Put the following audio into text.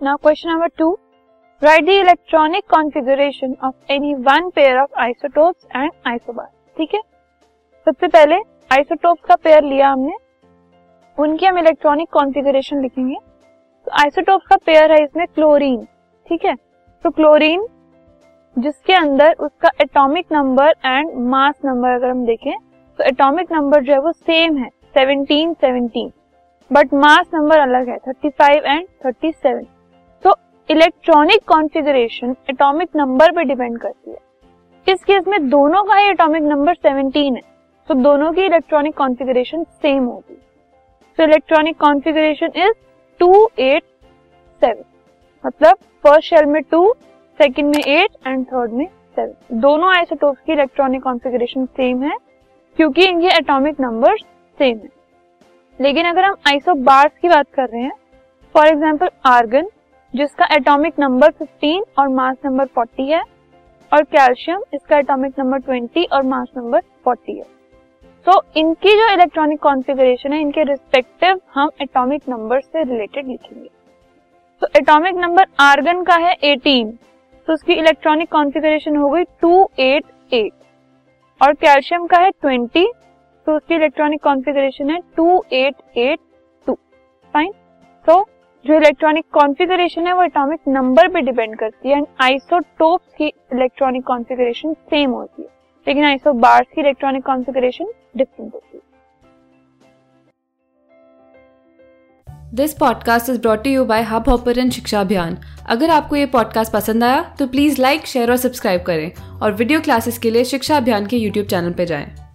Now question number two write the electronic configuration of any one pair of isotopes and isobar ठीक है? सबसे पहले isotopes का pair लिया हमने। उनकी हम इलेक्ट्रॉनिक कॉन्फ़िगरेशन लिखेंगे। तो आइसोटोप्स का पेयर है इसमें क्लोरीन ठीक है? तो क्लोरीन जिसके अंदर उसका atomic number and mass number अगर हम देखें तो एटॉमिक नंबर जो है वो सेम है 17 17 बट मास नंबर अलग है 35 एंड 37 तो इलेक्ट्रॉनिक कॉन्फ़िगरेशन एटॉमिक नंबर पे डिपेंड करती है। इस केस में दोनों का ही एटॉमिक नंबर 17 है तो दोनों की इलेक्ट्रॉनिक कॉन्फ़िगरेशन सेम होगी। तो इलेक्ट्रॉनिक कॉन्फ़िगरेशन इज़ 287 मतलब फ़र्स्ट शेल में 2 सेकंड में 8 एंड थर्ड में 7 दोनों आइसोटोप्स की इलेक्ट्रॉनिक कॉन्फ़िगरेशन सेम है, क्योंकि इनके एटॉमिक नंबर सेम है। लेकिन अगर हम आइसोबार्स की बात कर रहे हैं, फॉर एग्ज़ाम्पल आर्गन जिसका एटॉमिक नंबर 15 और मास नंबर 40 है, और कैल्शियम इसका एटॉमिक नंबर 20 और मास नंबर 40 है। तो इनकी जो इलेक्ट्रॉनिक कॉन्फ़िगरेशन है, इनके रिस्पेक्टिव हम एटॉमिक नंबर से रिलेटेड लिखेंगे। तो एटॉमिक नंबर आर्गन का है 18 तो उसकी इलेक्ट्रॉनिक कॉन्फ़िगरेशन हो गई 288 और कैल्शियम का है 20 तो उसकी इलेक्ट्रॉनिक कॉन्फ़िगरेशन है 2882 फाइन तो जो इलेक्ट्रॉनिक कॉन्फ़िगरेशन है, वो एटॉमिक नंबर पे डिपेंड करती है एंड आइसोटोप्स की इलेक्ट्रॉनिक कॉन्फ़िगरेशन सेम होती है। लेकिन आइसोबार्स की इलेक्ट्रॉनिक कॉन्फ़िगरेशन डिफरेंट होती है। This podcast is brought you by Hubhopper Shiksha Abhiyan अगर आपको ये पॉडकास्ट पसंद आया तो प्लीज़ लाइक शेयर और सब्सक्राइब करें। और वीडियो क्लासेस के लिए शिक्षा अभियान के यूट्यूब चैनल पर जाएँ।